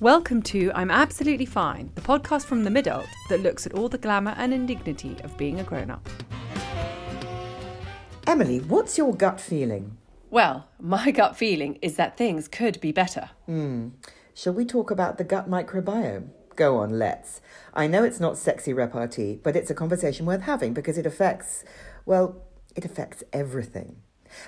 Welcome to I'm Absolutely Fine, the podcast from the middle that looks at all the glamour and indignity of being a grown up. Emily, what's your gut feeling? Well, my gut feeling is that things could be better. Hmm. Shall we talk about the gut microbiome? Go on, let's. I know it's not sexy repartee, but it's a conversation worth having because it affects, well, it affects everything.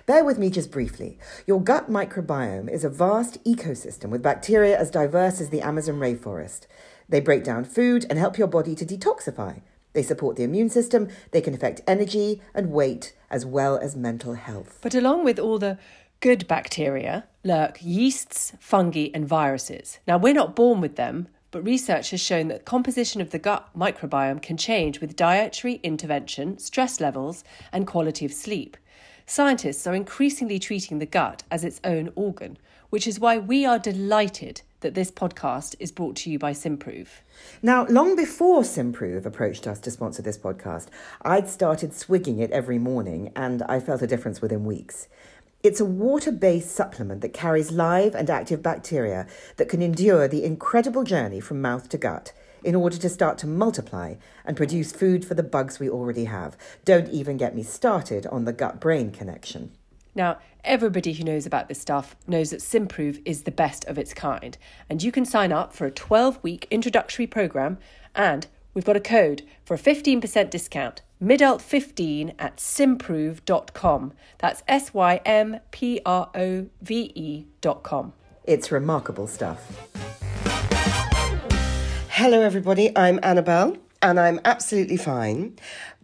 Bear with me just briefly. Your gut microbiome is a vast ecosystem with bacteria as diverse as the Amazon rainforest. They break down food and help your body to detoxify. They support the immune system, they can affect energy and weight, as well as mental health. But along with all the good bacteria lurk yeasts, fungi, and viruses. Now, we're not born with them, but research has shown that composition of the gut microbiome can change with dietary intervention, stress levels, and quality of sleep. Scientists are increasingly treating the gut as its own organ, which is why we are delighted that this podcast is brought to you by Symprove. Now, long before Symprove approached us to sponsor this podcast, I'd started swigging it every morning and I felt a difference within weeks. It's a water based supplement that carries live and active bacteria that can endure the incredible journey from mouth to gut in order to start to multiply and produce food for the bugs we already have. Don't even get me started on the gut brain connection. Now, everybody who knows about this stuff knows that Symprove is the best of its kind, and you can sign up for a 12 week introductory program, and we've got a code for a 15% discount. Midult15 at symprove.com. That's S Y M P R O V E.com. It's remarkable stuff. Hello, everybody. I'm Annabelle, and I'm absolutely fine.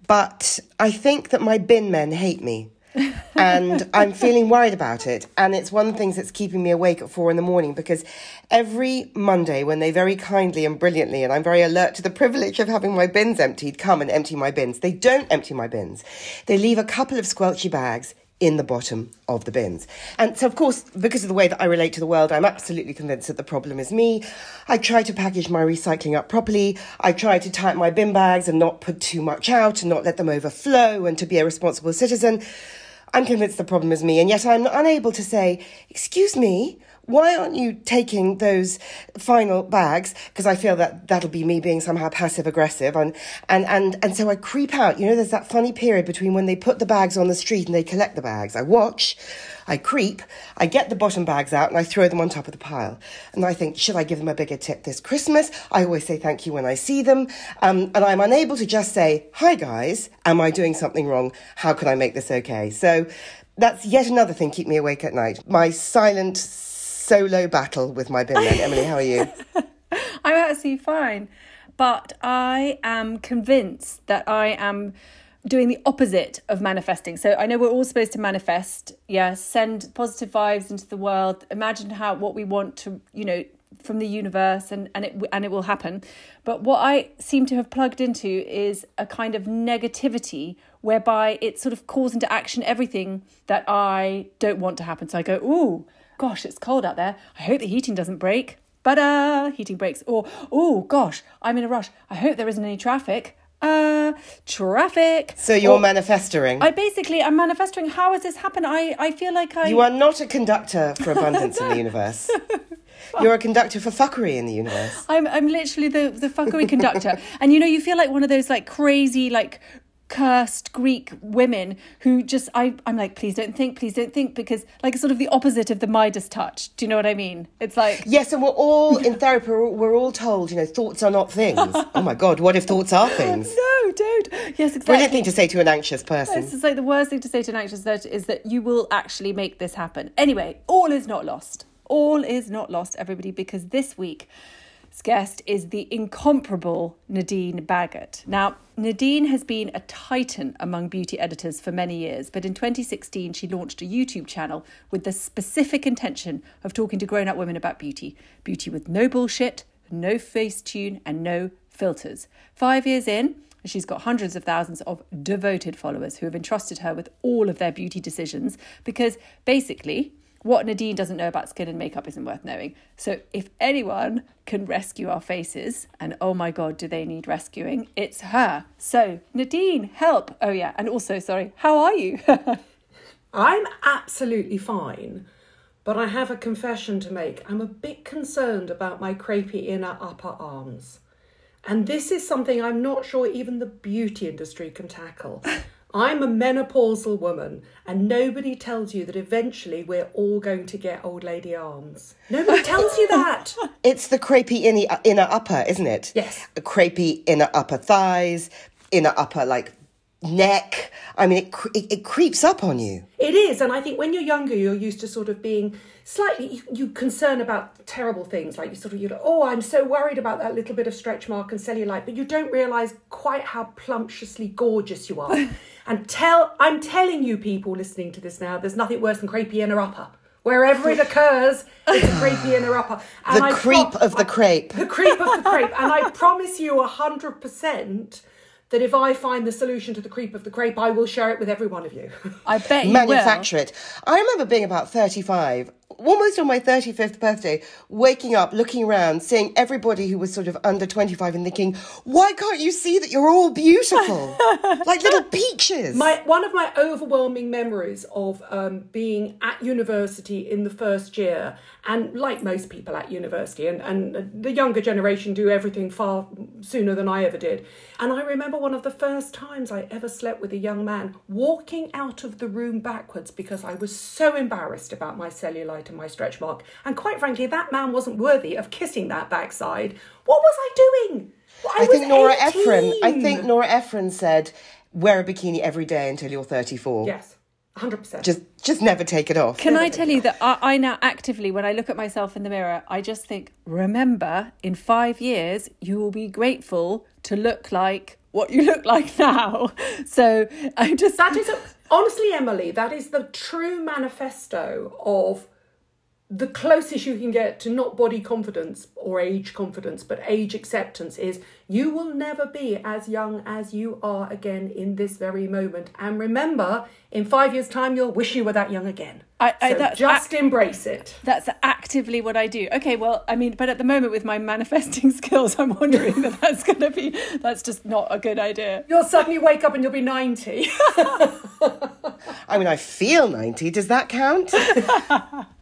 But I think that my bin men hate me. and I'm feeling worried about it. And it's one of the things that's keeping me awake at four in the morning because every Monday, when they very kindly and brilliantly, and I'm very alert to the privilege of having my bins emptied, come and empty my bins. They don't empty my bins. They leave a couple of squelchy bags in the bottom of the bins. And so, of course, because of the way that I relate to the world, I'm absolutely convinced that the problem is me. I try to package my recycling up properly. I try to up my bin bags and not put too much out and not let them overflow and to be a responsible citizen. I'm convinced the problem is me, and yet I'm unable to say, Excuse me, why aren't you taking those final bags? Because I feel that that'll be me being somehow passive aggressive. And, and, and, and so I creep out. You know, there's that funny period between when they put the bags on the street and they collect the bags. I watch, I creep, I get the bottom bags out and I throw them on top of the pile. And I think, should I give them a bigger tip this Christmas? I always say thank you when I see them. Um, and I'm unable to just say, hi guys, am I doing something wrong? How can I make this okay? So that's yet another thing keep me awake at night. My silent solo battle with my bin men. Emily, how are you? I'm actually fine, but I am convinced that I am doing the opposite of manifesting. So I know we're all supposed to manifest, yeah, send positive vibes into the world, imagine how what we want to, you know, from the universe and and it and it will happen. But what I seem to have plugged into is a kind of negativity whereby it sort of calls into action everything that I don't want to happen. So I go, "Ooh, gosh, it's cold out there. I hope the heating doesn't break." But heating breaks. Or, oh gosh, I'm in a rush. I hope there isn't any traffic. Uh, traffic. So you're Or- manifesting. I basically I'm manifesting. How has this happened? I I feel like I You are not a conductor for abundance in the universe. You're a conductor for fuckery in the universe. I'm I'm literally the the fuckery conductor. and you know, you feel like one of those like crazy like cursed Greek women who just I I'm like please don't think please don't think because like sort of the opposite of the Midas touch do you know what I mean it's like Yes, and we're all in therapy. We're all, we're all told, you know, thoughts are not things. oh my God, what if thoughts are things? no don't yes exactly Brilliant thing to say to an anxious person. This is like the worst thing to say to an anxious person is that you will actually make this happen. Anyway, all is not lost. All is not lost, everybody, because this week's guest is the incomparable Nadine Baggott. Now, Nadine has been a titan among beauty editors for many years, but in 2016 she launched a YouTube channel with the specific intention of talking to grown up women about beauty. Beauty with no bullshit, no face tune, and no filters. Five years in, She's got hundreds of thousands of devoted followers who have entrusted her with all of their beauty decisions because basically, what Nadine doesn't know about skin and makeup isn't worth knowing. So, if anyone can rescue our faces, and oh my god, do they need rescuing, it's her. So, Nadine, help. Oh, yeah, and also, sorry, how are you? I'm absolutely fine, but I have a confession to make. I'm a bit concerned about my crepey inner upper arms. And this is something I'm not sure even the beauty industry can tackle. I'm a menopausal woman, and nobody tells you that eventually we're all going to get old lady arms. Nobody tells you that. It's the crepey inner, uh, inner upper, isn't it? Yes. A crepey inner upper thighs, inner upper like neck. I mean, it, cre- it, it creeps up on you. It is, and I think when you're younger, you're used to sort of being slightly you, you concern about terrible things, like you sort of you know, oh, I'm so worried about that little bit of stretch mark and cellulite, but you don't realise quite how plumptiously gorgeous you are. and tell, I'm telling you, people listening to this now, there's nothing worse than crepey inner upper. Wherever it occurs, it's a crepey inner upper. The creep of the crepe. The creep of the crepe, and I promise you, hundred percent that if I find the solution to the creep of the crepe, I will share it with every one of you. I bet you manufacture it. I remember being about 35, almost on my 35th birthday, waking up, looking around, seeing everybody who was sort of under 25 and thinking, why can't you see that you're all beautiful? like little peaches. My one of my overwhelming memories of um, being at university in the first year, and like most people at university, and, and the younger generation do everything far sooner than I ever did. And I remember one of the first times I ever slept with a young man walking out of the room backwards because I was so embarrassed about my cellulite and my stretch mark. And quite frankly, that man wasn't worthy of kissing that backside. What was I doing? I, was think Nora 18. Ephron, I think Nora Ephron said, wear a bikini every day until you're 34. Yes, 100%. Just, just never take it off. Can I tell you that I, I now actively, when I look at myself in the mirror, I just think, remember, in five years, you will be grateful to look like what you look like now. So I just. That is, a, honestly, Emily, that is the true manifesto of the closest you can get to not body confidence or age confidence, but age acceptance is you will never be as young as you are again in this very moment. And remember, in five years' time, you'll wish you were that young again. I- I- so that's just ac- embrace it. That's actively what I do. Okay, well, I mean, but at the moment with my manifesting skills, I'm wondering that that's going to be, that's just not a good idea. You'll suddenly wake up and you'll be 90. I mean, I feel 90. Does that count?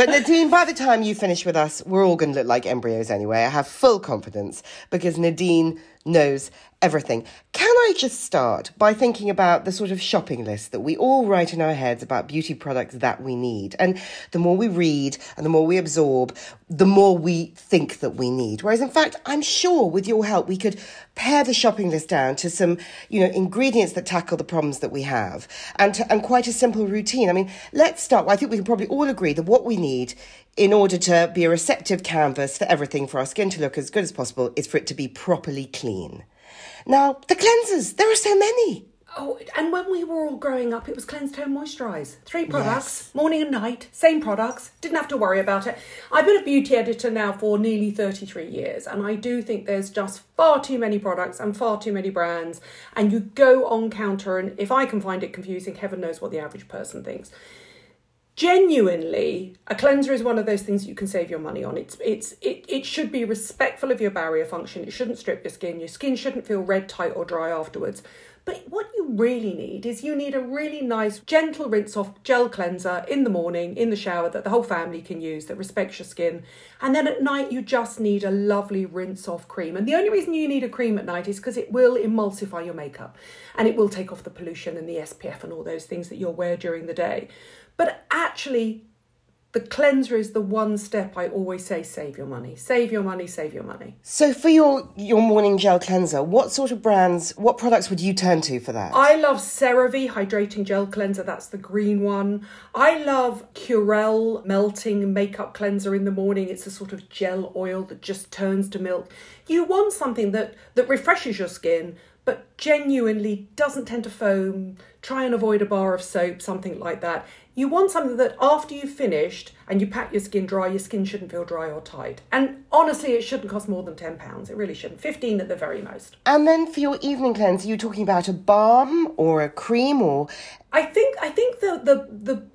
but Nadine, by the time you finish with us, we're all going to look like embryos anyway. I have full confidence because Nadine knows everything. Can I just start by thinking about the sort of shopping list that we all write in our heads about beauty products that we need? And the more we read and the more we absorb, the more we think that we need. Whereas, in fact, I'm sure with your help, we could pare the shopping list down to some, you know, ingredients that tackle the problems that we have and, to, and quite a simple routine. I mean, let's start. I think we can probably all agree that what we need in order to be a receptive canvas for everything for our skin to look as good as possible is for it to be properly clean. Now, the cleansers, there are so many. Oh, and when we were all growing up, it was cleanse, tone, moisturise. Three products, morning and night, same products. Didn't have to worry about it. I've been a beauty editor now for nearly 33 years, and I do think there's just far too many products and far too many brands. And you go on counter, and if I can find it confusing, heaven knows what the average person thinks. Genuinely, a cleanser is one of those things you can save your money on. It's it's it, it should be respectful of your barrier function. It shouldn't strip your skin. Your skin shouldn't feel red, tight, or dry afterwards. But what you really need is you need a really nice, gentle rinse off gel cleanser in the morning, in the shower, that the whole family can use that respects your skin. And then at night, you just need a lovely rinse off cream. And the only reason you need a cream at night is because it will emulsify your makeup and it will take off the pollution and the SPF and all those things that you'll wear during the day. But actually, the cleanser is the one step I always say save your money. Save your money, save your money. So for your your morning gel cleanser, what sort of brands, what products would you turn to for that? I love CeraVe Hydrating Gel Cleanser, that's the green one. I love Curel Melting Makeup Cleanser in the morning. It's a sort of gel oil that just turns to milk. You want something that, that refreshes your skin but genuinely doesn't tend to foam. Try and avoid a bar of soap, something like that. You want something that after you've finished and you pat your skin dry, your skin shouldn't feel dry or tight. And honestly, it shouldn't cost more than £10. It really shouldn't. 15 at the very most. And then for your evening cleanse, are you talking about a balm or a cream or I think I think the the the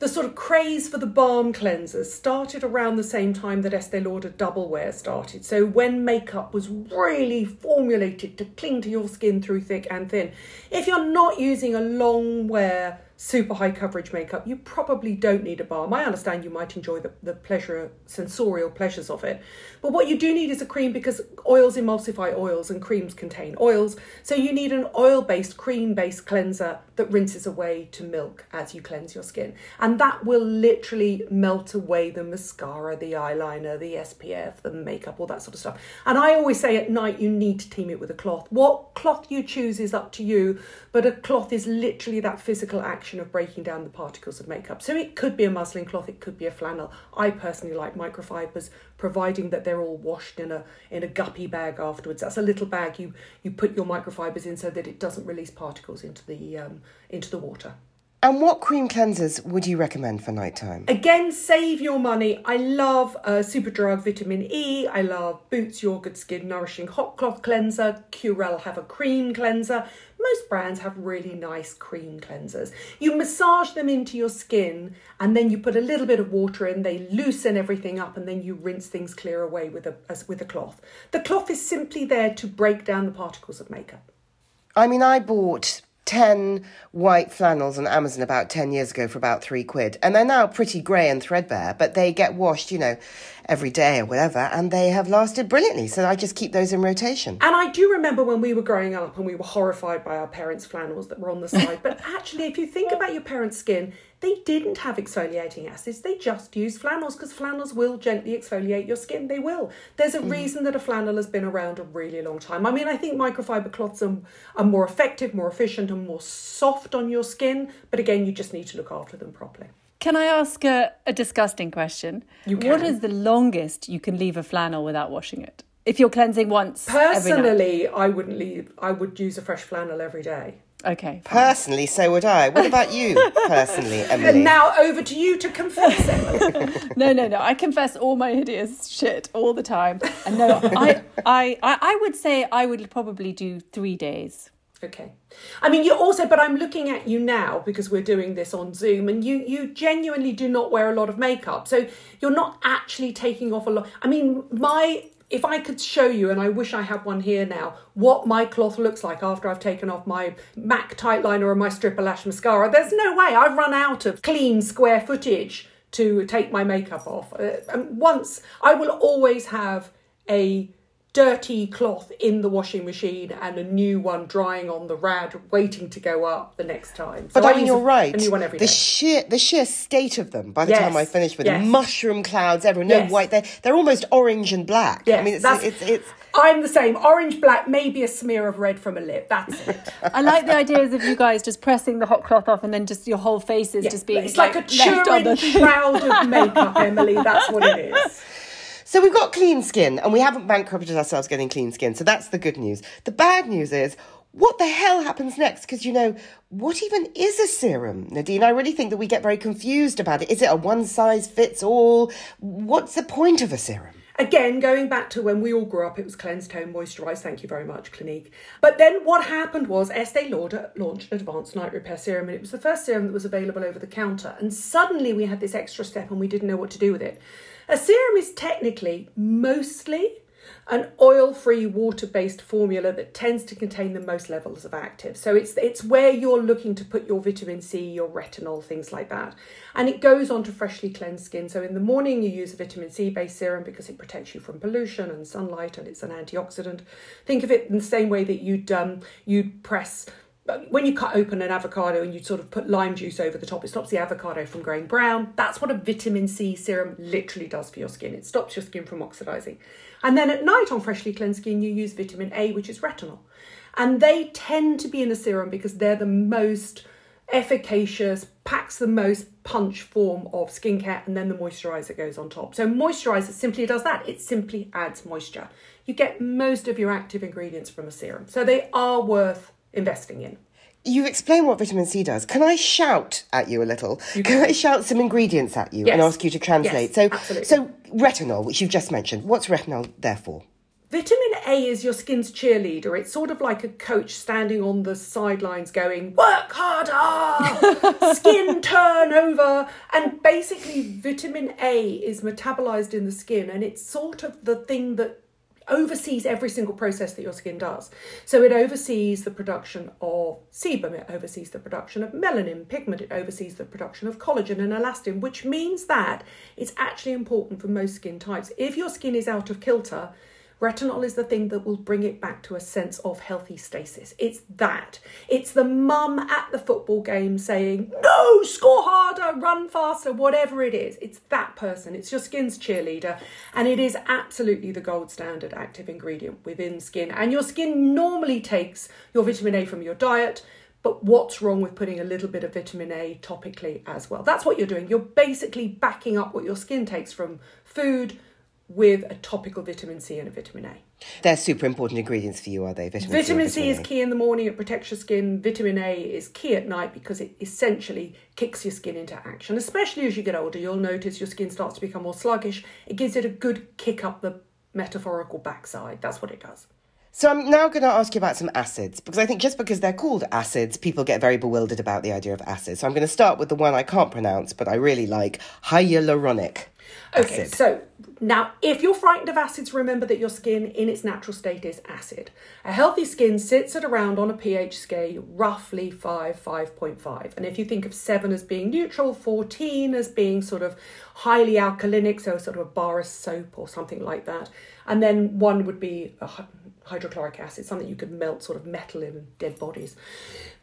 the sort of craze for the balm cleansers started around the same time that Estee Lauder Double Wear started. So when makeup was really formulated to cling to your skin through thick and thin. If you're not using a long wear super high coverage makeup, you probably don't need a balm. I understand you might enjoy the, the pleasure, sensorial pleasures of it. But what you do need is a cream because oils emulsify oils and creams contain oils. So you need an oil based, cream based cleanser that rinses away to milk as you cleanse your skin. And that will literally melt away the mascara, the eyeliner, the SPF, the makeup, all that sort of stuff. And I always say at night you need to team it with a cloth. What cloth you choose is up to you, but a cloth is literally that physical action of breaking down the particles of makeup. So it could be a muslin cloth, it could be a flannel. I personally like microfibers, providing that they're all washed in a in a guppy bag afterwards. That's a little bag you you put your microfibers in so that it doesn't release particles into the um, into the water. And what cream cleansers would you recommend for nighttime? Again, save your money. I love uh, Superdrug Vitamin E. I love Boots Your Good Skin Nourishing Hot Cloth Cleanser. Curel have a cream cleanser. Most brands have really nice cream cleansers. You massage them into your skin and then you put a little bit of water in, they loosen everything up and then you rinse things clear away with a, as, with a cloth. The cloth is simply there to break down the particles of makeup. I mean, I bought 10 white flannels on Amazon about 10 years ago for about three quid. And they're now pretty grey and threadbare, but they get washed, you know, every day or whatever, and they have lasted brilliantly. So I just keep those in rotation. And I do remember when we were growing up and we were horrified by our parents' flannels that were on the side. but actually, if you think about your parents' skin, they didn't have exfoliating acids. They just used flannels because flannels will gently exfoliate your skin. They will. There's a mm. reason that a flannel has been around a really long time. I mean, I think microfiber cloths are, are more effective, more efficient, and more soft on your skin. But again, you just need to look after them properly. Can I ask a, a disgusting question? You can. What is the longest you can leave a flannel without washing it? If you're cleansing once, personally, I wouldn't leave. I would use a fresh flannel every day. Okay. Fine. Personally, so would I. What about you, personally, Emily? And now over to you to confess, Emily. no, no, no. I confess all my hideous shit all the time. And no, I, I, I, I would say I would probably do three days. Okay. I mean, you also, but I'm looking at you now because we're doing this on Zoom, and you you genuinely do not wear a lot of makeup, so you're not actually taking off a lot. I mean, my if I could show you, and I wish I had one here now, what my cloth looks like after I've taken off my MAC tight liner or my stripper lash mascara, there's no way. I've run out of clean square footage to take my makeup off. Uh, and once, I will always have a dirty cloth in the washing machine and a new one drying on the rad waiting to go up the next time. So but I mean, you're a, right. A new one every the day. sheer the sheer state of them by the yes. time I finish with yes. them, mushroom clouds everywhere, yes. no white. They're they're almost orange and black. Yes. I mean, it's, it's, it's, it's I'm the same. Orange, black, maybe a smear of red from a lip. That's it. I like the ideas of you guys just pressing the hot cloth off and then just your whole face is yeah. just being it's like, like a Turin shroud of makeup, Emily. That's what it is. So we've got clean skin and we haven't bankrupted ourselves getting clean skin. So that's the good news. The bad news is what the hell happens next? Because, you know, what even is a serum, Nadine? I really think that we get very confused about it. Is it a one size fits all? What's the point of a serum? Again, going back to when we all grew up, it was cleanse, tone, moisturise. Thank you very much, Clinique. But then what happened was Estee Lauder launched an advanced night repair serum, and it was the first serum that was available over the counter. And suddenly we had this extra step, and we didn't know what to do with it. A serum is technically mostly an oil-free, water-based formula that tends to contain the most levels of active. So it's it's where you're looking to put your vitamin C, your retinol, things like that. And it goes on to freshly cleansed skin. So in the morning you use a vitamin C based serum because it protects you from pollution and sunlight and it's an antioxidant. Think of it in the same way that you'd um, you'd press when you cut open an avocado and you sort of put lime juice over the top, it stops the avocado from going brown. That's what a vitamin C serum literally does for your skin. It stops your skin from oxidizing. And then at night on freshly cleansed skin, you use vitamin A, which is retinol. And they tend to be in a serum because they're the most efficacious, packs the most punch form of skincare, and then the moisturizer goes on top. So, moisturizer simply does that, it simply adds moisture. You get most of your active ingredients from a serum. So, they are worth investing in. You explain what vitamin C does. Can I shout at you a little? You can. I shout some ingredients at you yes. and ask you to translate? Yes, so, absolutely. so retinol, which you've just mentioned, what's retinol there for? Vitamin A is your skin's cheerleader. It's sort of like a coach standing on the sidelines going, work harder, skin turnover. And basically, vitamin A is metabolized in the skin and it's sort of the thing that oversees every single process that your skin does. So it oversees the production of sebum, it oversees the production of melanin pigment, it oversees the production of collagen and elastin, which means that it's actually important for most skin types. If your skin is out of kilter, Retinol is the thing that will bring it back to a sense of healthy stasis. It's that. It's the mum at the football game saying, no, score harder, run faster, whatever it is. It's that person. It's your skin's cheerleader. And it is absolutely the gold standard active ingredient within skin. And your skin normally takes your vitamin A from your diet. But what's wrong with putting a little bit of vitamin A topically as well? That's what you're doing. You're basically backing up what your skin takes from food, with a topical vitamin C and a vitamin A. They're super important ingredients for you, are they? Vitamin, vitamin C, C is key in the morning, it protects your skin. Vitamin A is key at night because it essentially kicks your skin into action. Especially as you get older, you'll notice your skin starts to become more sluggish. It gives it a good kick up the metaphorical backside. That's what it does. So I'm now going to ask you about some acids because I think just because they're called acids, people get very bewildered about the idea of acids. So I'm going to start with the one I can't pronounce, but I really like hyaluronic. Okay, acid. so now if you're frightened of acids, remember that your skin in its natural state is acid. A healthy skin sits at around on a pH scale roughly 5, 5.5. And if you think of 7 as being neutral, 14 as being sort of highly alkalinic, so sort of a bar of soap or something like that. And then one would be a hydrochloric acid, something you could melt sort of metal in dead bodies.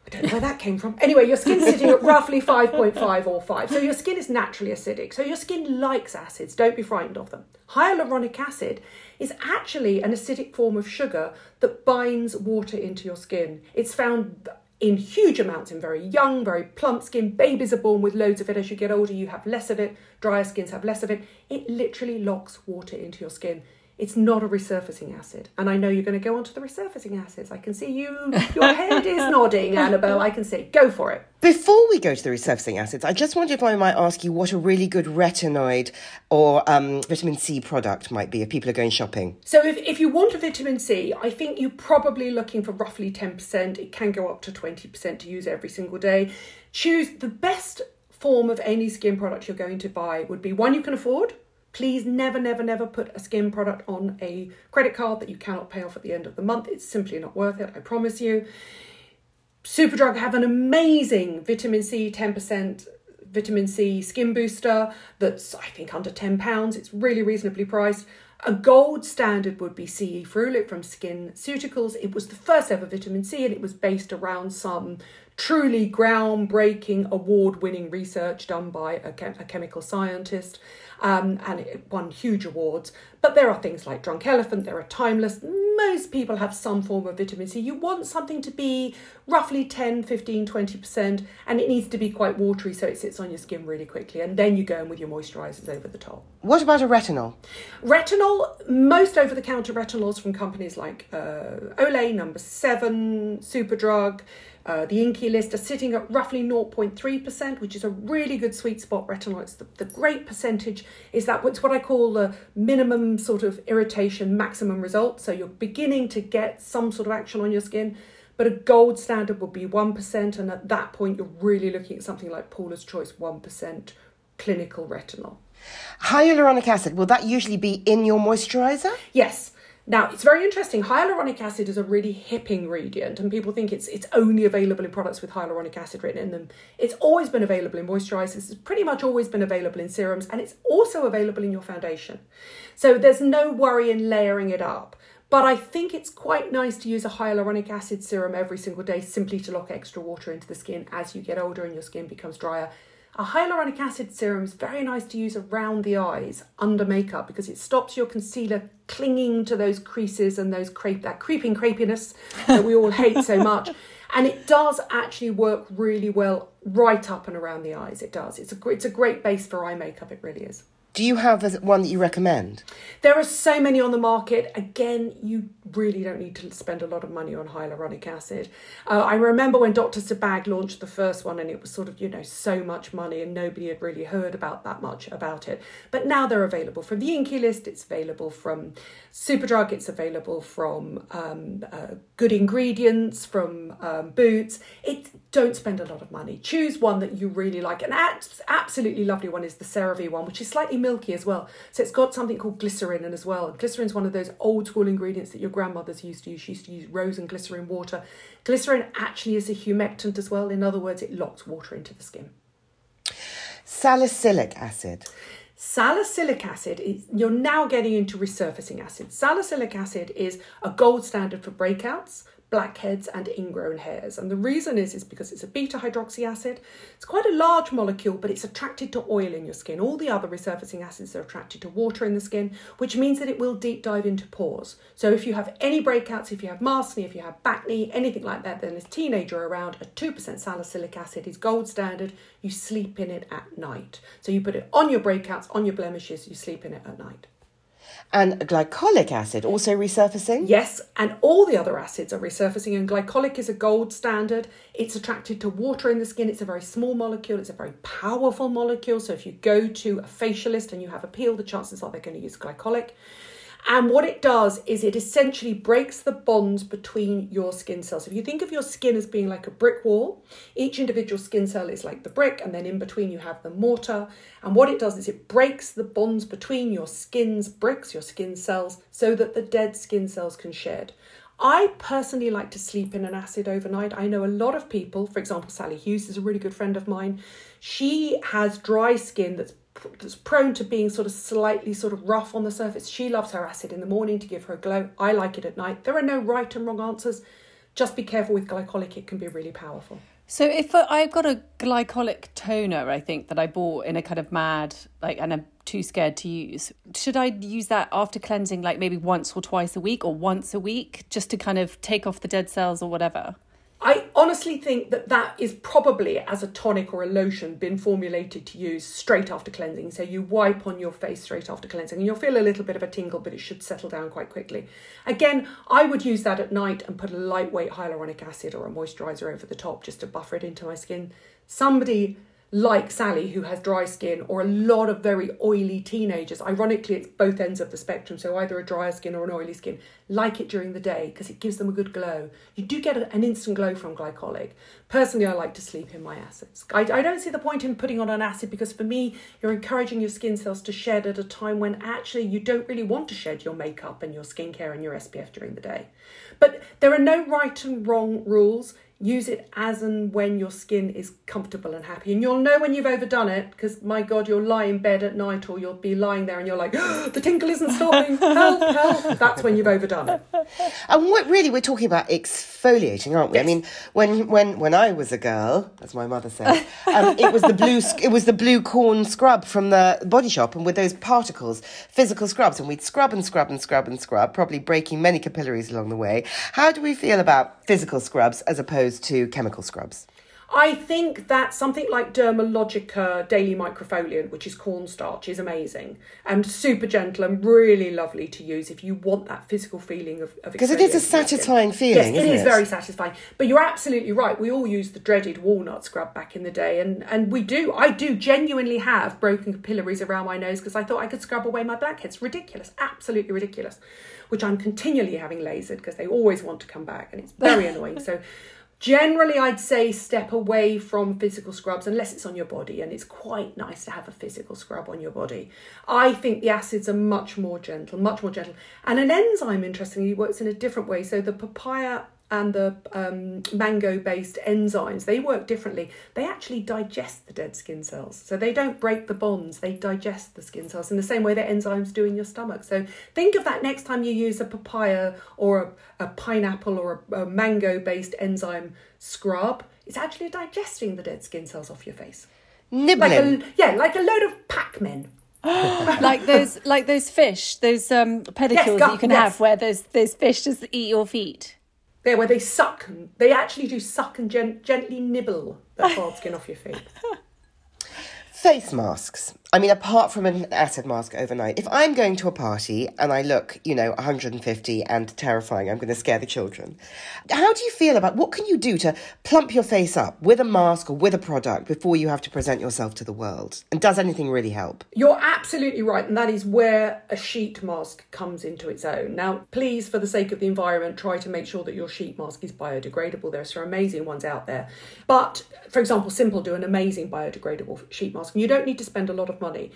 I don't know where that came from. Anyway, your skin's sitting at roughly 5.5 or 5. So your skin is naturally acidic. So your skin likes acids. Don't be frightened of them. Hyaluronic acid is actually an acidic form of sugar that binds water into your skin. It's found in huge amounts in very young, very plump skin. Babies are born with loads of it. As you get older, you have less of it. Drier skins have less of it. It literally locks water into your skin. It's not a resurfacing acid. And I know you're going to go on to the resurfacing acids. I can see you, your head is nodding, Annabelle. I can see. Go for it. Before we go to the resurfacing acids, I just wonder if I might ask you what a really good retinoid or um, vitamin C product might be if people are going shopping. So, if, if you want a vitamin C, I think you're probably looking for roughly 10%. It can go up to 20% to use every single day. Choose the best form of any skin product you're going to buy, would be one you can afford Please never, never, never put a skin product on a credit card that you cannot pay off at the end of the month. It's simply not worth it, I promise you. Superdrug have an amazing vitamin C 10% vitamin C skin booster that's, I think, under £10. It's really reasonably priced. A gold standard would be CE Ferulic from SkinCeuticals. It was the first ever vitamin C and it was based around some truly groundbreaking, award winning research done by a, chem- a chemical scientist um, and it won huge awards. But there are things like Drunk Elephant, there are Timeless. Most people have some form of vitamin C. You want something to be roughly 10, 15, 20%, and it needs to be quite watery so it sits on your skin really quickly. And then you go in with your moisturisers over the top. What about a retinol? Retinol, most over the counter retinols from companies like uh, Olay, Number Seven, Superdrug. Uh, the INKEY List are sitting at roughly 0.3%, which is a really good sweet spot retinol. It's the, the great percentage is that it's what I call the minimum sort of irritation, maximum result. So you're beginning to get some sort of action on your skin, but a gold standard would be 1%. And at that point, you're really looking at something like Paula's Choice 1% clinical retinol. Hyaluronic acid, will that usually be in your moisturiser? Yes. Now, it's very interesting. Hyaluronic acid is a really hip ingredient, and people think it's it's only available in products with hyaluronic acid written in them. It's always been available in moisturizers. It's pretty much always been available in serums, and it's also available in your foundation. So there's no worry in layering it up. But I think it's quite nice to use a hyaluronic acid serum every single day simply to lock extra water into the skin as you get older and your skin becomes drier a hyaluronic acid serum is very nice to use around the eyes under makeup because it stops your concealer clinging to those creases and those crepe that creeping crepiness that we all hate so much. And it does actually work really well right up and around the eyes. It does. It's a it's a great base for eye makeup. It really is. Do you have one that you recommend? There are so many on the market. Again, you really don't need to spend a lot of money on hyaluronic acid. Uh, I remember when Dr. Sebagh launched the first one, and it was sort of, you know, so much money, and nobody had really heard about that much about it. But now they're available from the INKEY List, it's available from Superdrug, it's available from um, uh, Good Ingredients, from um, Boots. It don't spend a lot of money. Choose one that you really like. An absolutely lovely one is the CeraVe one, which is slightly milky as well. So it's got something called glycerin in as well. Glycerin is one of those old school ingredients that your grandmothers used to use. She used to use rose and glycerin water. Glycerin actually is a humectant as well. In other words, it locks water into the skin. Salicylic acid. Salicylic acid is you're now getting into resurfacing acid. Salicylic acid is a gold standard for breakouts, blackheads and ingrown hairs. And the reason is is because it's a beta hydroxy acid. It's quite a large molecule, but it's attracted to oil in your skin. All the other resurfacing acids are attracted to water in the skin, which means that it will deep dive into pores. So if you have any breakouts, if you have maskne, if you have bacne, anything like that, then as teenager around, a 2% salicylic acid is gold standard. You sleep in it at night. So you put it on your breakouts, on your blemishes, you sleep in it at night and glycolic acid also resurfacing? Yes, and all the other acids are resurfacing, and glycolic is a gold standard. It's attracted to water in the skin. It's a very small molecule, it's a very powerful molecule. So if you go to a facialist and you have a peel, the chances are they're going to use glycolic. And what it does is it essentially breaks the bonds between your skin cells. If you think of your skin as being like a brick wall, each individual skin cell is like the brick, and then in between you have the mortar. And what it does is it breaks the bonds between your skin's bricks, your skin cells, so that the dead skin cells can shed. I personally like to sleep in an acid overnight. I know a lot of people, for example, Sally Hughes is a really good friend of mine. She has dry skin that's that's prone to being sort of slightly sort of rough on the surface. She loves her acid in the morning to give her a glow. I like it at night. There are no right and wrong answers. Just be careful with glycolic, it can be really powerful. So if I've got a glycolic toner, I think that I bought in a kind of mad like, and I'm too scared to use. Should I use that after cleansing, like maybe once or twice a week, or once a week, just to kind of take off the dead cells or whatever? I honestly think that that is probably as a tonic or a lotion been formulated to use straight after cleansing. So you wipe on your face straight after cleansing and you'll feel a little bit of a tingle, but it should settle down quite quickly. Again, I would use that at night and put a lightweight hyaluronic acid or a moisturizer over the top just to buffer it into my skin. Somebody like Sally, who has dry skin, or a lot of very oily teenagers. Ironically, it's both ends of the spectrum, so either a drier skin or an oily skin, like it during the day because it gives them a good glow. You do get an instant glow from glycolic. Personally, I like to sleep in my acids. I, I don't see the point in putting on an acid because for me, you're encouraging your skin cells to shed at a time when actually you don't really want to shed your makeup and your skincare and your SPF during the day. But there are no right and wrong rules use it as and when your skin is comfortable and happy. And you'll know when you've overdone it because, my God, you'll lie in bed at night or you'll be lying there and you're like, oh, the tinkle isn't stopping, help, help. That's when you've overdone it. And what really we're talking about exfoliating, aren't we? Yes. I mean, when, when, when I was a girl, as my mother said, um, it was the blue it was the blue corn scrub from the body shop and with those particles, physical scrubs. And we'd scrub and scrub and scrub and scrub, probably breaking many capillaries along the way. How do we feel about physical scrubs as opposed opposed to chemical scrubs? I think that something like Dermalogica Daily Microfoliant, which is cornstarch, is amazing and super gentle and really lovely to use if you want that physical feeling of because it is a satisfying feeling. Yes, it is it? very satisfying. But you're absolutely right. We all used the dreaded walnut scrub back in the day, and and we do. I do genuinely have broken capillaries around my nose because I thought I could scrub away my blackheads. Ridiculous, absolutely ridiculous. Which I'm continually having lasered because they always want to come back, and it's very annoying. So Generally, I'd say step away from physical scrubs unless it's on your body, and it's quite nice to have a physical scrub on your body. I think the acids are much more gentle, much more gentle. And an enzyme, interestingly, works in a different way. So the papaya and the um, mango based enzymes, they work differently. They actually digest the dead skin cells. So they don't break the bonds, they digest the skin cells in the same way that enzymes do in your stomach. So think of that next time you use a papaya or a, a pineapple or a, a mango based enzyme scrub. It's actually digesting the dead skin cells off your face. Nibbling. Like a, yeah, like a load of Pac Men. like those like those fish, those um pedicures Yes, that you can yes. have where those those fish just eat your feet. There, where they suck, and, they actually do suck and gen- gently nibble the hard skin off your feet. Face masks. I mean, apart from an acid mask overnight, if I'm going to a party and I look, you know, 150 and terrifying, I'm going to scare the children. How do you feel about what can you do to plump your face up with a mask or with a product before you have to present yourself to the world? And does anything really help? You're absolutely right, and that is where a sheet mask comes into its own. Now, please, for the sake of the environment, try to make sure that your sheet mask is biodegradable. There are some amazing ones out there. But, for example, Simple do an amazing biodegradable sheet mask, and you don't need to spend a lot of money.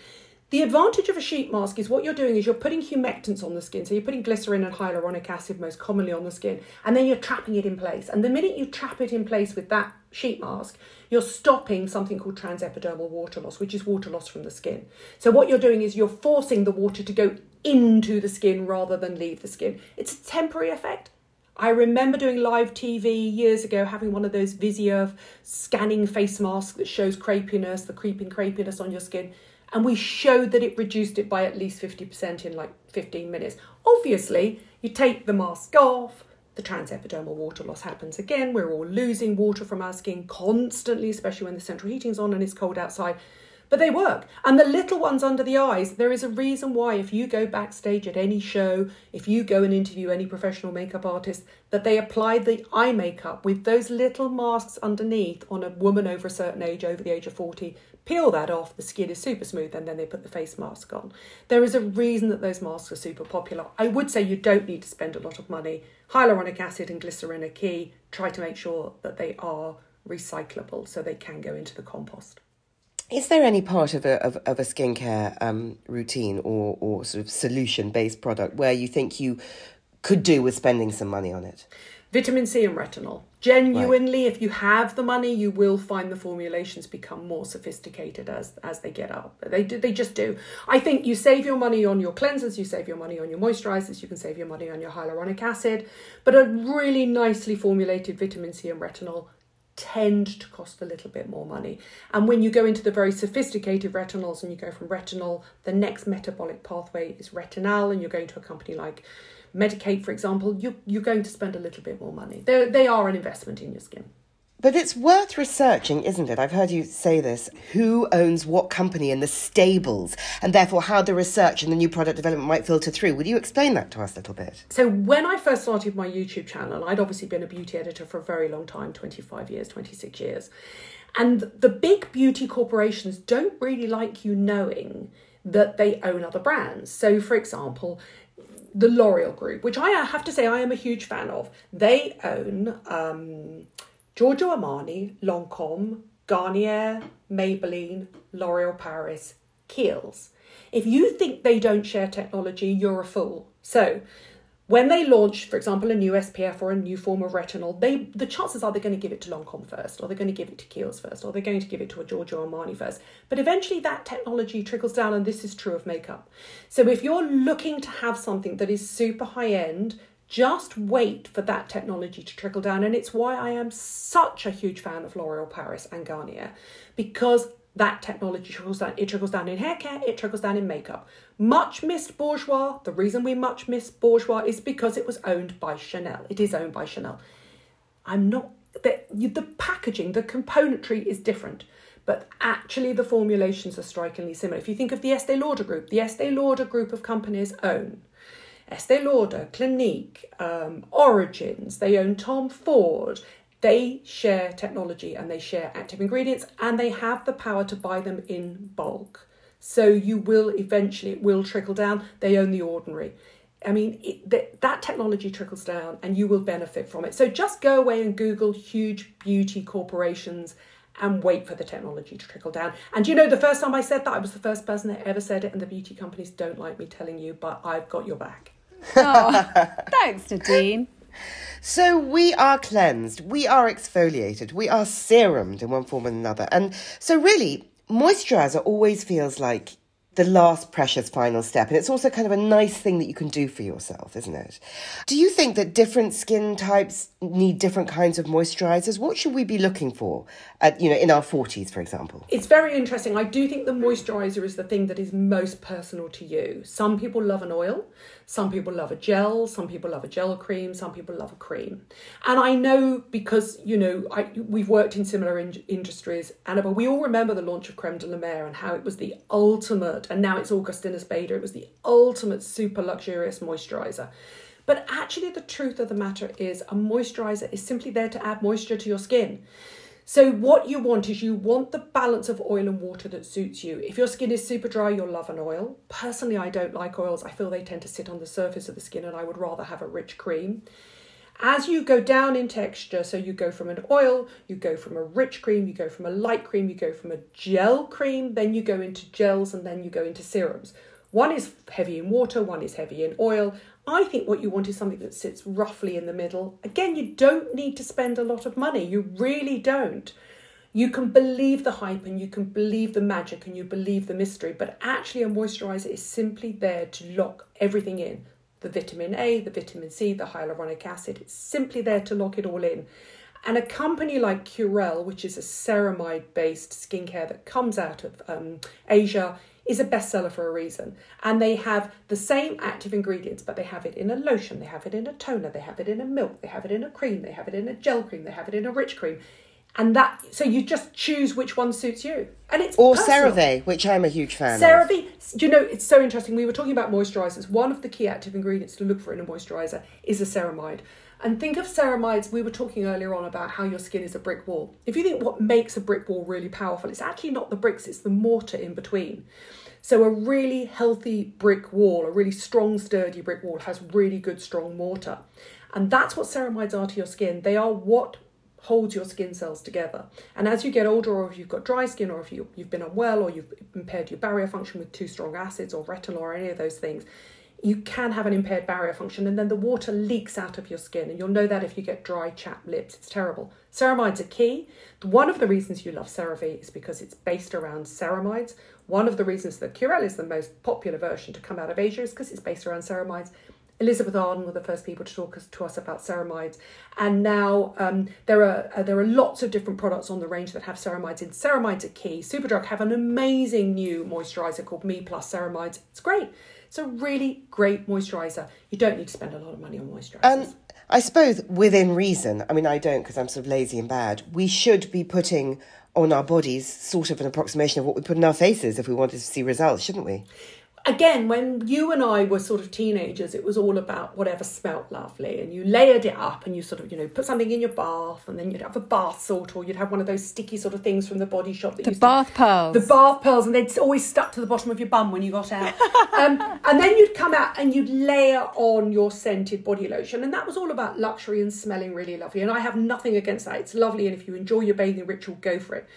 The advantage of a sheet mask is what you're doing is you're putting humectants on the skin. So you're putting glycerin and hyaluronic acid most commonly on the skin, and then you're trapping it in place. And the minute you trap it in place with that sheet mask, you're stopping something called transepidermal water loss, which is water loss from the skin. So what you're doing is you're forcing the water to go into the skin rather than leave the skin. It's a temporary effect. I remember doing live TV years ago, having one of those VISIA scanning face masks that shows crepiness, the creeping crepiness on your skin. And we showed that it reduced it by at least 50% in like 15 minutes. Obviously, you take the mask off, the transepidermal water loss happens again. We're all losing water from our skin constantly, especially when the central heating's on and it's cold outside. But they work. And the little ones under the eyes, there is a reason why, if you go backstage at any show, if you go and interview any professional makeup artist, that they apply the eye makeup with those little masks underneath on a woman over a certain age, over the age of 40. Peel that off, the skin is super smooth, and then they put the face mask on. There is a reason that those masks are super popular. I would say you don't need to spend a lot of money. Hyaluronic acid and glycerin are key. Try to make sure that they are recyclable so they can go into the compost. Is there any part of a of, of a skincare um, routine or or sort of solution based product where you think you could do with spending some money on it? Vitamin C and retinol. Genuinely, if you have the money, you will find the formulations become more sophisticated as as they get up. They do, they just do. I think you save your money on your cleansers, you save your money on your moisturizers, you can save your money on your hyaluronic acid, but a really nicely formulated vitamin C and retinol tend to cost a little bit more money. And when you go into the very sophisticated retinols and you go from retinol, the next metabolic pathway is retinal, and you're going to a company like Medik8, for example, you, you're going to spend a little bit more money. They're, they are an investment in your skin. But it's worth researching, isn't it? I've heard you say this. Who owns what company and the stables, and therefore how the research and the new product development might filter through. Would you explain that to us a little bit? So when I first started my YouTube channel, I'd obviously been a beauty editor for a very long time 25 years, 26 years. And the big beauty corporations don't really like you knowing that they own other brands. So, for example, the L'Oreal Group, which I have to say I am a huge fan of, they own um, Giorgio Armani, Lancome, Garnier, Maybelline, L'Oreal Paris, Kiehl's. If you think they don't share technology, you're a fool. So, when they launch, for example, a new SPF or a new form of retinol, they the chances are they're going to give it to Lancome first, or they're going to give it to Kiehl's first, or they're going to give it to a Giorgio Armani first. But eventually, that technology trickles down, and this is true of makeup. So, if you're looking to have something that is super high end, just wait for that technology to trickle down, and it's why I am such a huge fan of L'Oreal Paris and Garnier because that technology trickles down. It trickles down in hair care, it trickles down in makeup. Much missed Bourjois. The reason we much miss Bourjois is because it was owned by Chanel. It is owned by Chanel. I'm not the, the packaging, the componentry is different, but actually the formulations are strikingly similar. If you think of the Estee Lauder group, the Estee Lauder group of companies own Estee Lauder, Clinique, um, Origins, they own Tom Ford. They share technology and they share active ingredients and they have the power to buy them in bulk. So you will eventually, it will trickle down. They own the ordinary. I mean, it, that, that technology trickles down and you will benefit from it. So just go away and Google huge beauty corporations and wait for the technology to trickle down. And you know, the first time I said that, I was the first person that ever said it, and the beauty companies don't like me telling you, but I've got your back. Oh, thanks, Nadine. So we are cleansed, we are exfoliated, we are serumed in one form or another. And so really, moisturizer always feels like the last precious final step. And it's also kind of a nice thing that you can do for yourself, isn't it? Do you think that different skin types need different kinds of moisturizers? What should we be looking for at, you know, in our 40s, for example? It's very interesting. I do think the moisturizer is the thing that is most personal to you. Some people love an oil, some people love a gel, some people love a gel cream, some people love a cream. And I know because, you know, I, we've worked in similar in- industries, Annabelle, we all remember the launch of Creme de la Mer and how it was the ultimate, and now it's Augustinus Bader, it was the ultimate super luxurious moisturizer. But actually, the truth of the matter is, a moisturizer is simply there to add moisture to your skin. So, what you want is you want the balance of oil and water that suits you. If your skin is super dry, you'll love an oil. Personally, I don't like oils. I feel they tend to sit on the surface of the skin, and I would rather have a rich cream. As you go down in texture, so you go from an oil, you go from a rich cream, you go from a light cream, you go from a gel cream, then you go into gels, and then you go into serums. One is heavy in water, one is heavy in oil. I think what you want is something that sits roughly in the middle. Again, you don't need to spend a lot of money. You really don't. You can believe the hype and you can believe the magic and you believe the mystery, but actually, a moisturizer is simply there to lock everything in the vitamin A, the vitamin C, the hyaluronic acid. It's simply there to lock it all in. And a company like Curel, which is a ceramide based skincare that comes out of um, Asia, is a bestseller for a reason. And they have the same active ingredients, but they have it in a lotion, they have it in a toner, they have it in a milk, they have it in a cream, they have it in a gel cream, they have it in a rich cream. And that, so you just choose which one suits you. And it's Or personal. CeraVe, which I'm a huge fan of. CeraVe, you know, it's so interesting. We were talking about moisturizers. One of the key active ingredients to look for in a moisturizer is a ceramide. And think of ceramides, we were talking earlier on about how your skin is a brick wall. If you think what makes a brick wall really powerful, it's actually not the bricks, it's the mortar in between. So a really healthy brick wall, a really strong, sturdy brick wall, has really good, strong mortar. And that's what ceramides are to your skin. They are what holds your skin cells together. And as you get older, or if you've got dry skin, or if you, you've been unwell, or you've impaired your barrier function with too strong acids, or retinol, or any of those things, you can have an impaired barrier function, and then the water leaks out of your skin. And you'll know that if you get dry, chapped lips. It's terrible. Ceramides are key. One of the reasons you love CeraVe is because it's based around ceramides. One of the reasons that Curel is the most popular version to come out of Asia is because it's based around ceramides. Elizabeth Arden were the first people to talk to us about ceramides, and now um, there are uh, there are lots of different products on the range that have ceramides in. Ceramides are key. Superdrug have an amazing new moisturizer called Me Plus Ceramides. It's great. It's a really great moisturizer. You don't need to spend a lot of money on moisturizers. And I suppose within reason, I mean, I don't because I'm sort of lazy and bad, we should be putting on our bodies sort of an approximation of what we put in our faces if we wanted to see results, shouldn't we? Again, when you and I were sort of teenagers, it was all about whatever smelt lovely, and you layered it up, and you sort of, you know, put something in your bath, and then you'd have a bath salt, or you'd have one of those sticky sort of things from the body shop. That The bath to, pearls. The bath pearls, and they'd always stuck to the bottom of your bum when you got out. um, and then you'd come out and you'd layer on your scented body lotion, and that was all about luxury and smelling really lovely. And I have nothing against that; it's lovely, and if you enjoy your bathing ritual, go for it.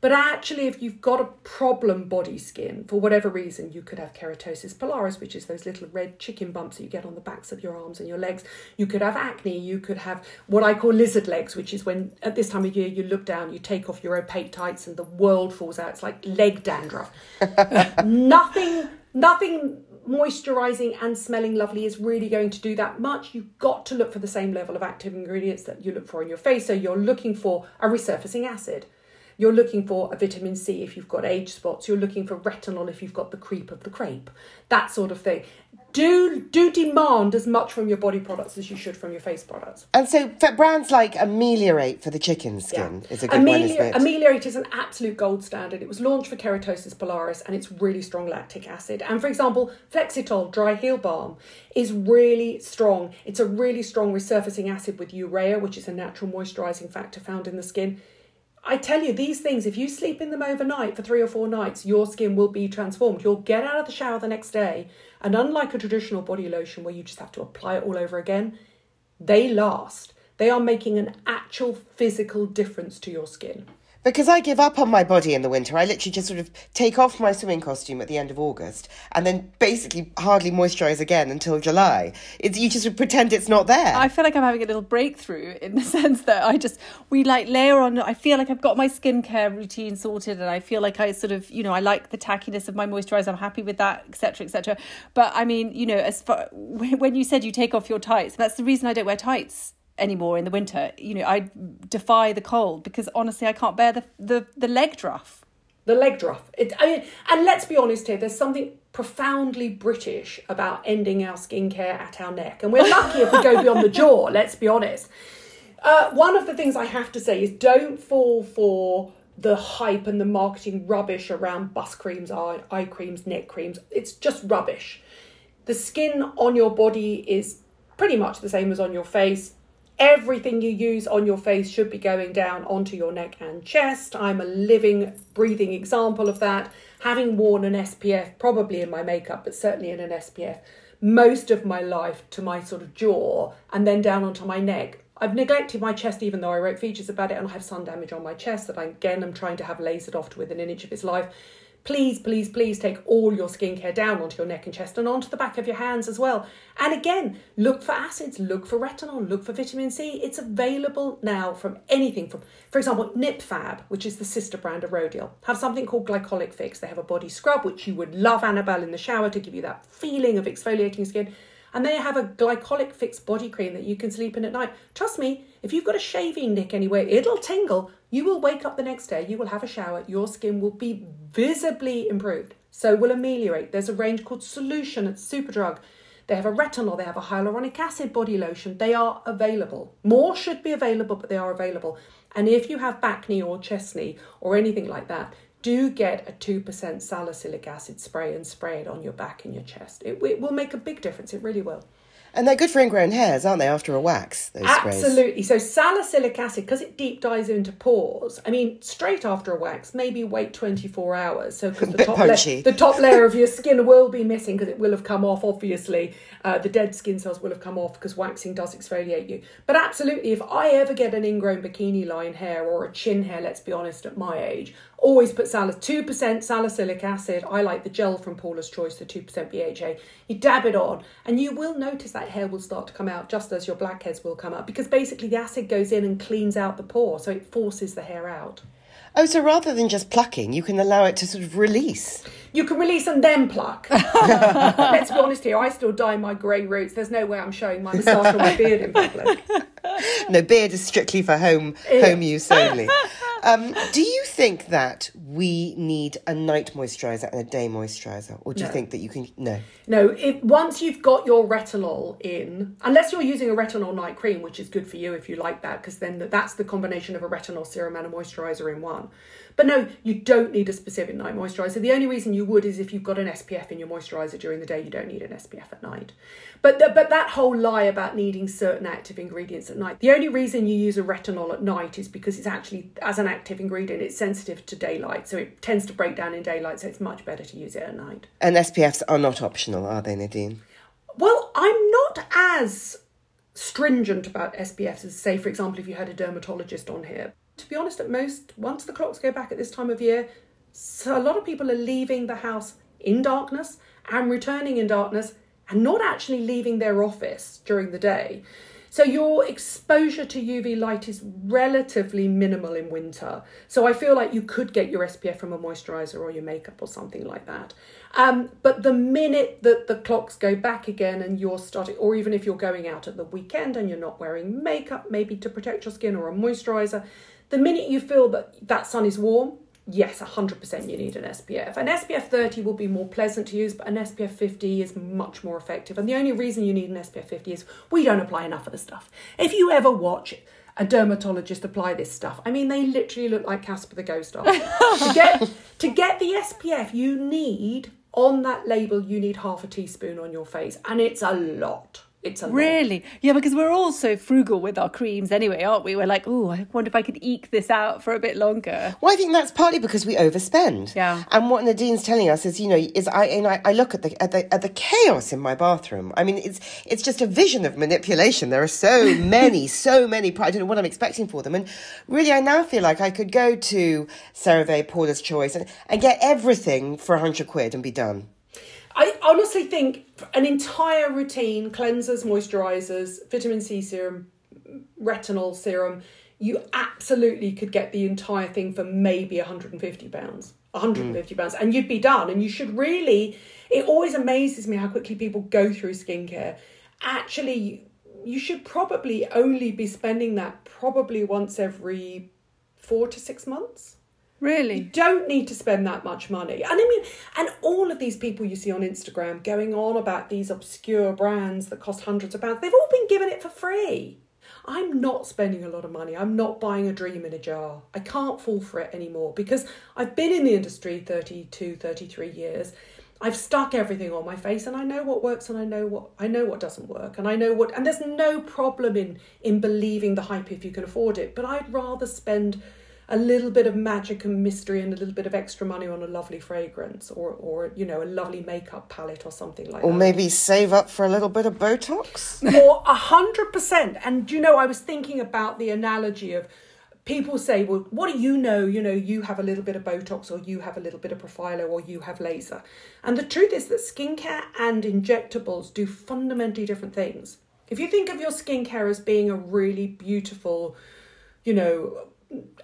But actually, if you've got a problem body skin, for whatever reason, you could have keratosis pilaris, which is those little red chicken bumps that you get on the backs of your arms and your legs. You could have acne. You could have what I call lizard legs, which is when at this time of year you look down, you take off your opaque tights, and the world falls out. It's like leg dandruff. nothing, nothing moisturizing and smelling lovely is really going to do that much. You've got to look for the same level of active ingredients that you look for in your face. So you're looking for a resurfacing acid. You're looking for a vitamin C if you've got age spots. You're looking for retinol if you've got the creep of the crepe. That sort of thing. Do do demand as much from your body products as you should from your face products. And so for brands like Ameliorate for the chicken skin is a good one, isn't it? Ameliorate is an absolute gold standard. It was launched for keratosis pilaris and it's really strong lactic acid. And for example, Flexitol dry heel balm is really strong. It's a really strong resurfacing acid with urea, which is a natural moisturizing factor found in the skin. I tell you, these things, if you sleep in them overnight for three or four nights, your skin will be transformed. You'll get out of the shower the next day, and unlike a traditional body lotion where you just have to apply it all over again, they last. They are making an actual physical difference to your skin. Because I give up on my body in the winter. I literally just sort of take off my swimming costume at the end of August and then basically hardly moisturize again until July. It's, you just pretend it's not there. I feel like I'm having a little breakthrough in the sense that I just, we like layer on, I feel like I've got my skincare routine sorted and I feel like I sort of, you know, I like the tackiness of my moisturizer. I'm happy with that, etc., etc. But I mean, you know, as far, when you said you take off your tights, that's the reason I don't wear tights anymore in the winter. You know, I defy the cold because honestly, I can't bear the the, the leg druff. The leg druff. It, I mean, and let's be honest here. There's something profoundly British about ending our skincare at our neck, and we're lucky if we go beyond the jaw. Let's be honest. Uh, one of the things I have to say is don't fall for the hype and the marketing rubbish around bus creams, eye, eye creams, neck creams. It's just rubbish. The skin on your body is pretty much the same as on your face everything you use on your face should be going down onto your neck and chest. I'm a living, breathing example of that. Having worn an SPF, probably in my makeup, but certainly in an SPF, most of my life to my sort of jaw and then down onto my neck. I've neglected my chest even though I wrote features about it and I have sun damage on my chest that I again am trying to have lasered off to within an inch of its life please, please, please take all your skincare down onto your neck and chest and onto the back of your hands as well. And again, look for acids, look for retinol, look for vitamin C. It's available now from anything from, for example, NipFab, which is the sister brand of Rodial, have something called Glycolic Fix. They have a body scrub, which you would love, Annabel, in the shower to give you that feeling of exfoliating skin. And they have a glycolic fix body cream that you can sleep in at night. Trust me, if you've got a shaving nick anywhere, it'll tingle. You will wake up the next day, you will have a shower, your skin will be visibly improved. So will ameliorate. There's a range called Solution at Superdrug. They have a retinol, they have a hyaluronic acid body lotion. They are available. More should be available, but they are available. And if you have back knee or chest knee or anything like that, do get a 2% salicylic acid spray and spray it on your back and your chest. It, it will make a big difference. It really will. And they're good for ingrown hairs, aren't they, after a wax? Those Absolutely. Sprays. So salicylic acid, because it deep dives into pores, I mean, straight after a wax, maybe wait 24 hours. So because the, top la- the top layer of your skin will be missing because it will have come off, obviously. Uh, the dead skin cells will have come off because waxing does exfoliate you. But absolutely, if I ever get an ingrown bikini line hair or a chin hair, let's be honest, at my age, always put sal- 2% salicylic acid. I like the gel from Paula's Choice, the 2% BHA. You dab it on, and you will notice that hair will start to come out just as your blackheads will come out because basically the acid goes in and cleans out the pore, so it forces the hair out. Oh, so rather than just plucking, you can allow it to sort of release. You can release and then pluck. Let's be honest here, I still dye my grey roots. There's no way I'm showing my moustache or my beard in public. No, beard is strictly for home home use only. Um, do you think that we need a night moisturizer and a day moisturizer, or do no. you think that you can? No. No. If once you've got your retinol in, unless you're using a retinol night cream, which is good for you if you like that, because then that's the combination of a retinol serum and a moisturizer in one. But no, you don't need a specific night moisturizer. The only reason you would is if you've got an SPF in your moisturizer during the day. You don't need an SPF at night. But the, but that whole lie about needing certain active ingredients at night. The only reason you use a retinol at night is because it's actually as an active ingredient, it's sensitive to daylight, so it tends to break down in daylight. So it's much better to use it at night. And SPFs are not optional, are they, Nadine? Well, I'm not as stringent about SPFs as, say, for example, if you had a dermatologist on here to be honest, at most, once the clocks go back at this time of year, so a lot of people are leaving the house in darkness and returning in darkness and not actually leaving their office during the day. So your exposure to UV light is relatively minimal in winter. So I feel like you could get your SPF from a moisturizer or your makeup or something like that. Um, but the minute that the clocks go back again and you're starting, or even if you're going out at the weekend and you're not wearing makeup, maybe to protect your skin or a moisturizer, the minute you feel that that sun is warm, yes, 100% you need an SPF. An SPF 30 will be more pleasant to use, but an SPF 50 is much more effective. And the only reason you need an SPF 50 is we don't apply enough of the stuff. If you ever watch a dermatologist apply this stuff, I mean, they literally look like Casper the Ghost to, get, to get the SPF, you need, on that label, you need half a teaspoon on your face, and it's a lot. It's a lot. Really? Yeah, because we're all so frugal with our creams anyway, aren't we? We're like, oh, I wonder if I could eke this out for a bit longer. Well, I think that's partly because we overspend. Yeah. And what Nadine's telling us is, you know, is I and I, I look at the at the at the chaos in my bathroom. I mean, it's it's just a vision of manipulation. There are so many, so many. I don't know what I'm expecting for them. And really, I now feel like I could go to CeraVe, Paula's Choice, and, and get everything for hundred quid and be done. I honestly think an entire routine cleansers, moisturizers, vitamin C serum, retinol serum you absolutely could get the entire thing for maybe 150 pounds 150 pounds and you'd be done. And you should really it always amazes me how quickly people go through skincare. Actually you should probably only be spending that probably once every four to six months Really? You don't need to spend that much money. And I mean, and all of these people you see on Instagram going on about these obscure brands that cost hundreds of pounds, they've all been given it for free. I'm not spending a lot of money. I'm not buying a dream in a jar. I can't fall for it anymore because I've been in the industry 32, 33 years. I've stuck everything on my face and I know what works and I know what I know what doesn't work and I know what and there's no problem in in believing the hype if you can afford it. But I'd rather spend a little bit of magic and mystery and a little bit of extra money on a lovely fragrance or, or you know, a lovely makeup palette or something like Or that. Or maybe save up for a little bit of Botox. or a hundred percent. And you know, I was thinking about the analogy of people say, "Well, what do you know? You know, you have a little bit of Botox, or you have a little bit of Profhilo, or you have laser." And the truth is that skincare and injectables do fundamentally different things. If you think of your skincare as being a really beautiful, you know,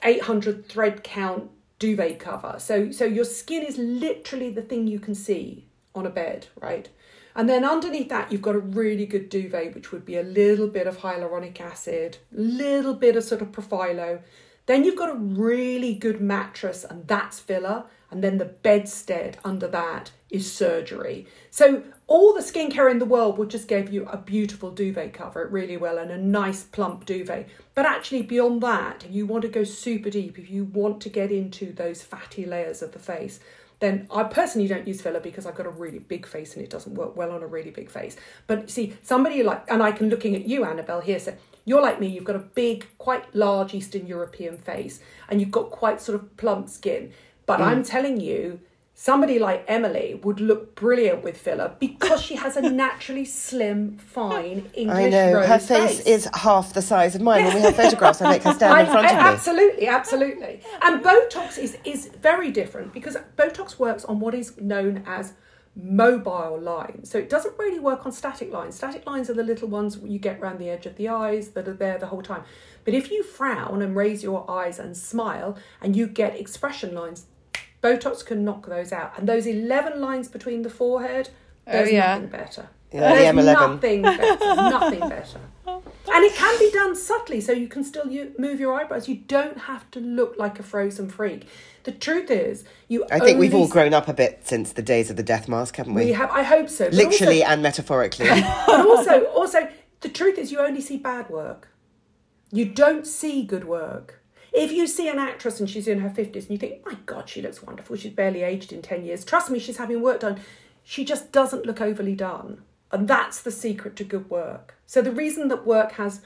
800 thread count duvet cover. So so your skin is literally the thing you can see on a bed, right? And then underneath that you've got a really good duvet which would be a little bit of hyaluronic acid, little bit of sort of Profhilo. Then you've got a really good mattress and that's filler and then the bedstead under that is surgery. So all the skincare in the world will just give you a beautiful duvet cover it really well and a nice plump duvet. But actually beyond that, if you want to go super deep, if you want to get into those fatty layers of the face, then I personally don't use filler because I've got a really big face and it doesn't work well on a really big face. But see, somebody like, and I can looking at you, Annabel, here, so you're like me, you've got a big, quite large Eastern European face and you've got quite sort of plump skin. But I'm mm. telling you, somebody like Emilie would look brilliant with filler because she has a naturally slim, fine English I know rose her face, is half the size of mine. When we have photographs, I make her stand in front I- of me. Absolutely, absolutely. And Botox is is very different because Botox works on what is known as mobile lines. So it doesn't really work on static lines. Static lines are the little ones you get around the edge of the eyes that are there the whole time. But if you frown and raise your eyes and smile and you get expression lines, Botox can knock those out. And those 11 lines between the forehead, oh, there's yeah. nothing better. Yeah, there's M11. nothing better. nothing better. And it can be done subtly, so you can still u- move your eyebrows. You don't have to look like a frozen freak. The truth is, you. I think we've all grown up a bit since the days of the death mask, haven't we? We have. I hope so. Literally also, and metaphorically. but also, also, the truth is, you only see bad work. You don't see good work. If you see an actress and she's in her 50s and you think, my God, she looks wonderful, she's barely aged in 10 years, trust me, she's having work done. She just doesn't look overly done. And that's the secret to good work. So the reason that work has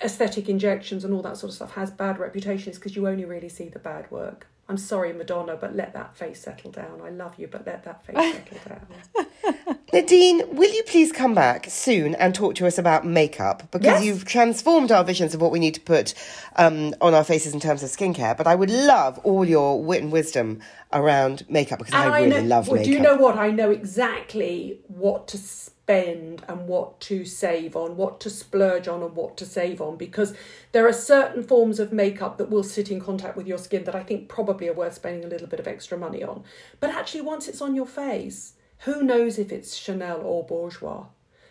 aesthetic injections and all that sort of stuff has bad reputation is because you only really see the bad work. I'm sorry, Madonna, but let that face settle down. I love you, but let that face settle down. Nadine, will you please come back soon and talk to us about makeup? Because Yes. you've transformed our visions of what we need to put um, on our faces in terms of skincare. But I would love all your wit and wisdom around makeup because I really know, love well, makeup. Do you know what? I know exactly what to spend and what to save on, what to splurge on, and what to save on because there are certain forms of makeup that will sit in contact with your skin that I think probably are worth spending a little bit of extra money on. But actually, once it's on your face, who knows if it's Chanel or Bourjois?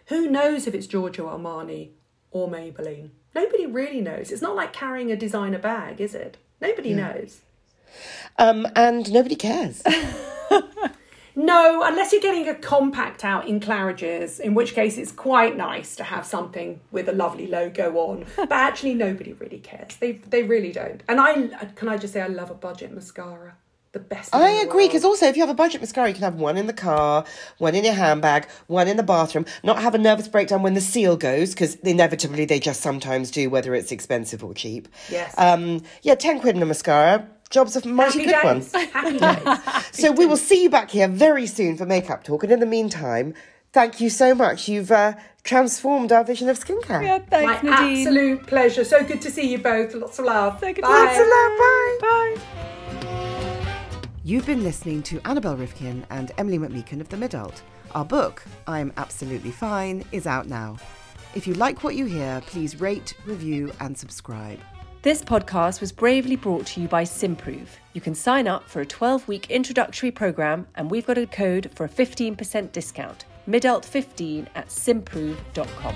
Who knows if it's Giorgio Armani or Maybelline? Nobody really knows. It's not like carrying a designer bag, is it? Nobody knows. Um, and nobody cares. No, unless you're getting a compact out in Claridge's, in which case it's quite nice to have something with a lovely logo on. But actually, nobody really cares. They they really don't. And I can I just say I love a budget mascara the best. I agree because also if you have a budget mascara, you can have one in the car, one in your handbag, one in the bathroom. Not have a nervous breakdown when the seal goes because inevitably they just sometimes do, whether it's expensive or cheap. Yes. Um, yeah, ten quid in a mascara. Job's a mighty Happy good days. one. Happy days. So we will see you back here very soon for makeup talk, and in the meantime, thank you so much. You've uh, transformed our vision of skincare. Yeah, thanks, My Nadine. absolute pleasure. So good to see you both. Lots of love. So good Bye. Lots of love. Bye. Bye. You've been listening to Annabel Rivkin and Emilie McMeekan of The Midult. Our book, I'm Absolutely Fine, is out now. If you like what you hear, please rate, review, and subscribe. This podcast was bravely brought to you by Symprove. You can sign up for a 12 week introductory program, and we've got a code for a 15% discount. Midult15 at symprove.com.